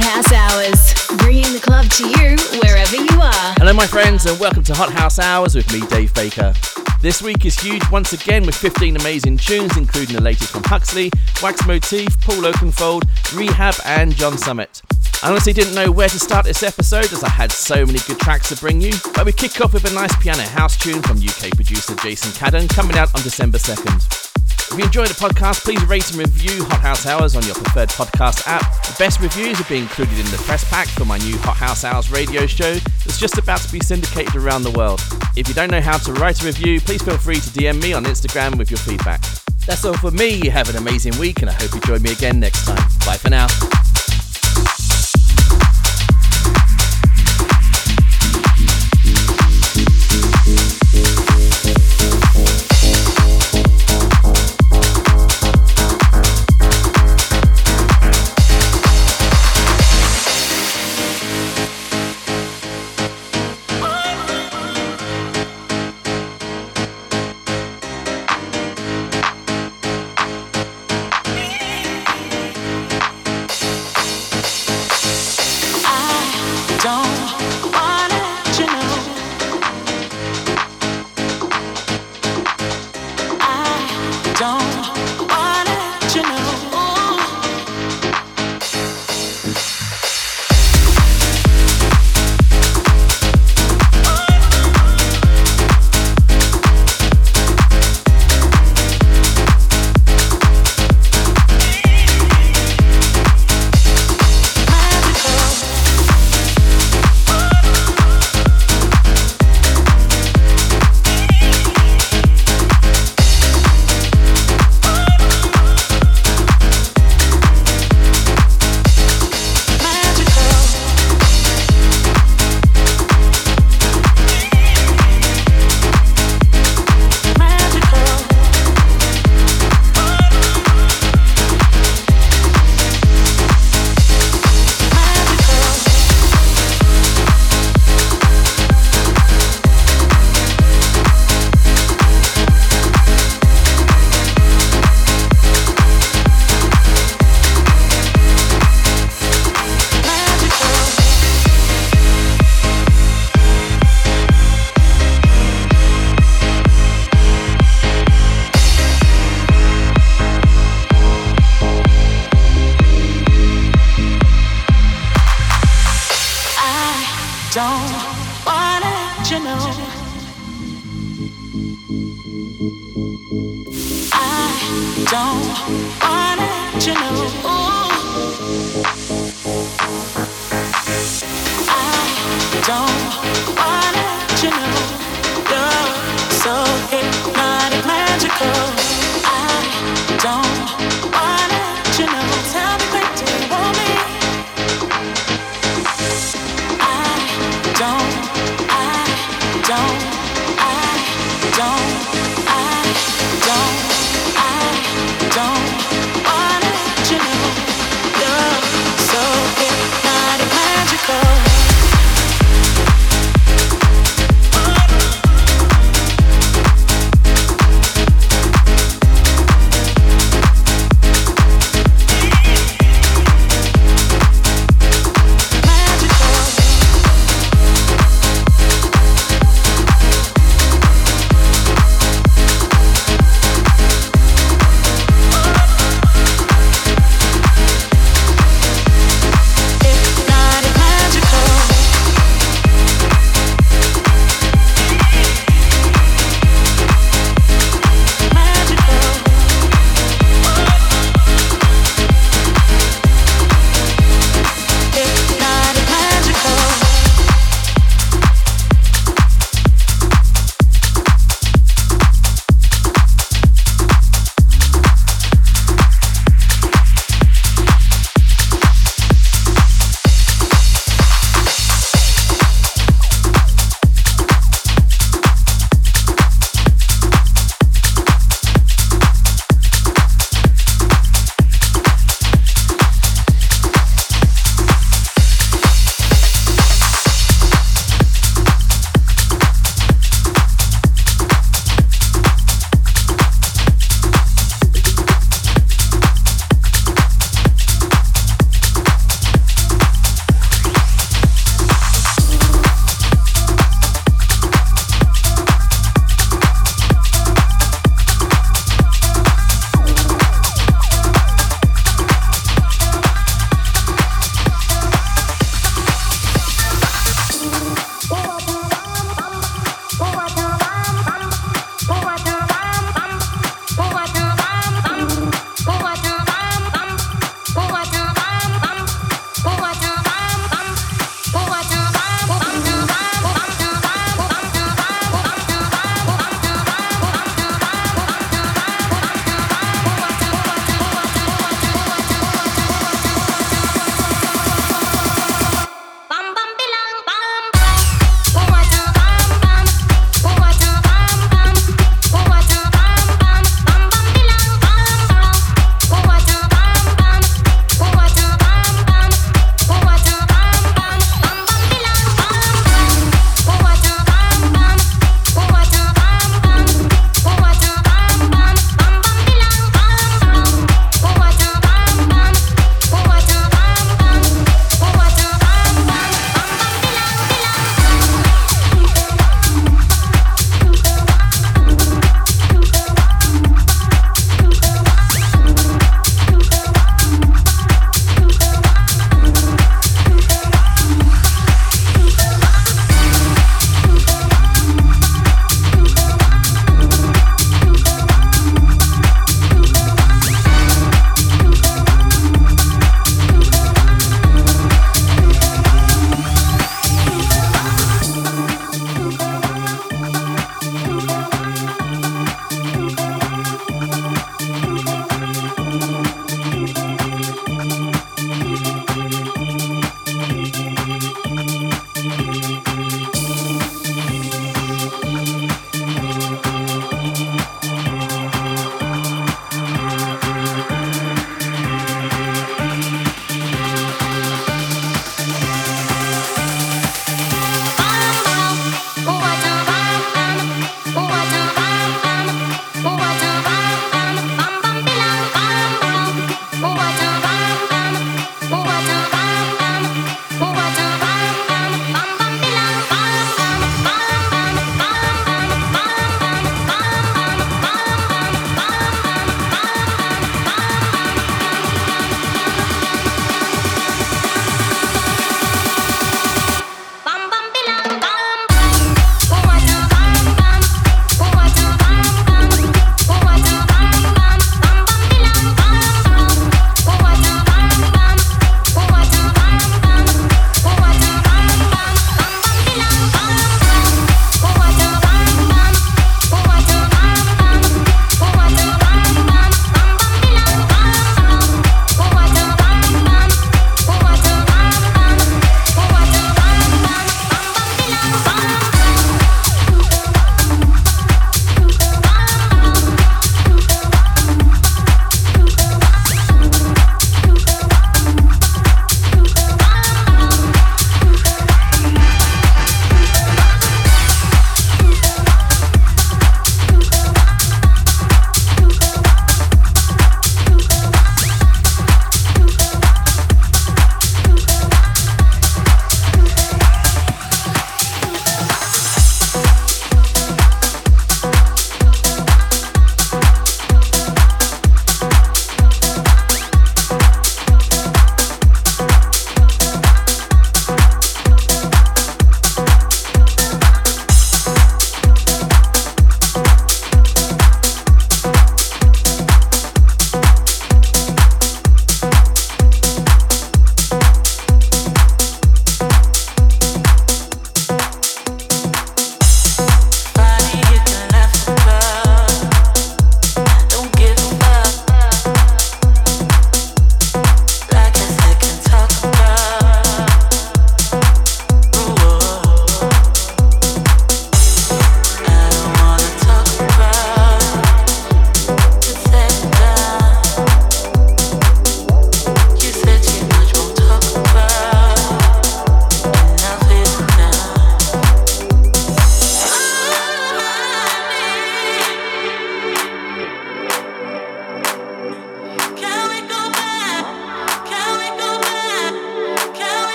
Hot House Hours, bringing the club to you wherever you are. Hello, my friends, and welcome to Hot House Hours with me, Dave Baker. This week is huge once again with 15 amazing tunes, including the latest from Huxley, Wax Motif, Paul Oakenfold, Rehab, and John Summit. I honestly didn't know where to start this episode as I had so many good tracks to bring you, but we kick off with a nice piano house tune from UK producer Jason Cadden coming out on December 2nd. If you enjoy the podcast, please rate and review Hot House Hours on your preferred podcast app. The best reviews will be included in the press pack for my new Hot House Hours radio show that's just about to be syndicated around the world. If you don't know how to write a review, please feel free to DM me on Instagram with your feedback. That's all for me. Have an amazing week, and I hope you join me again next time. Bye for now.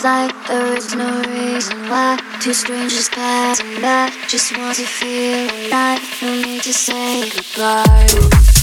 Flight. There is no reason why two strangers passing by just want to feel alive. No need to say goodbye.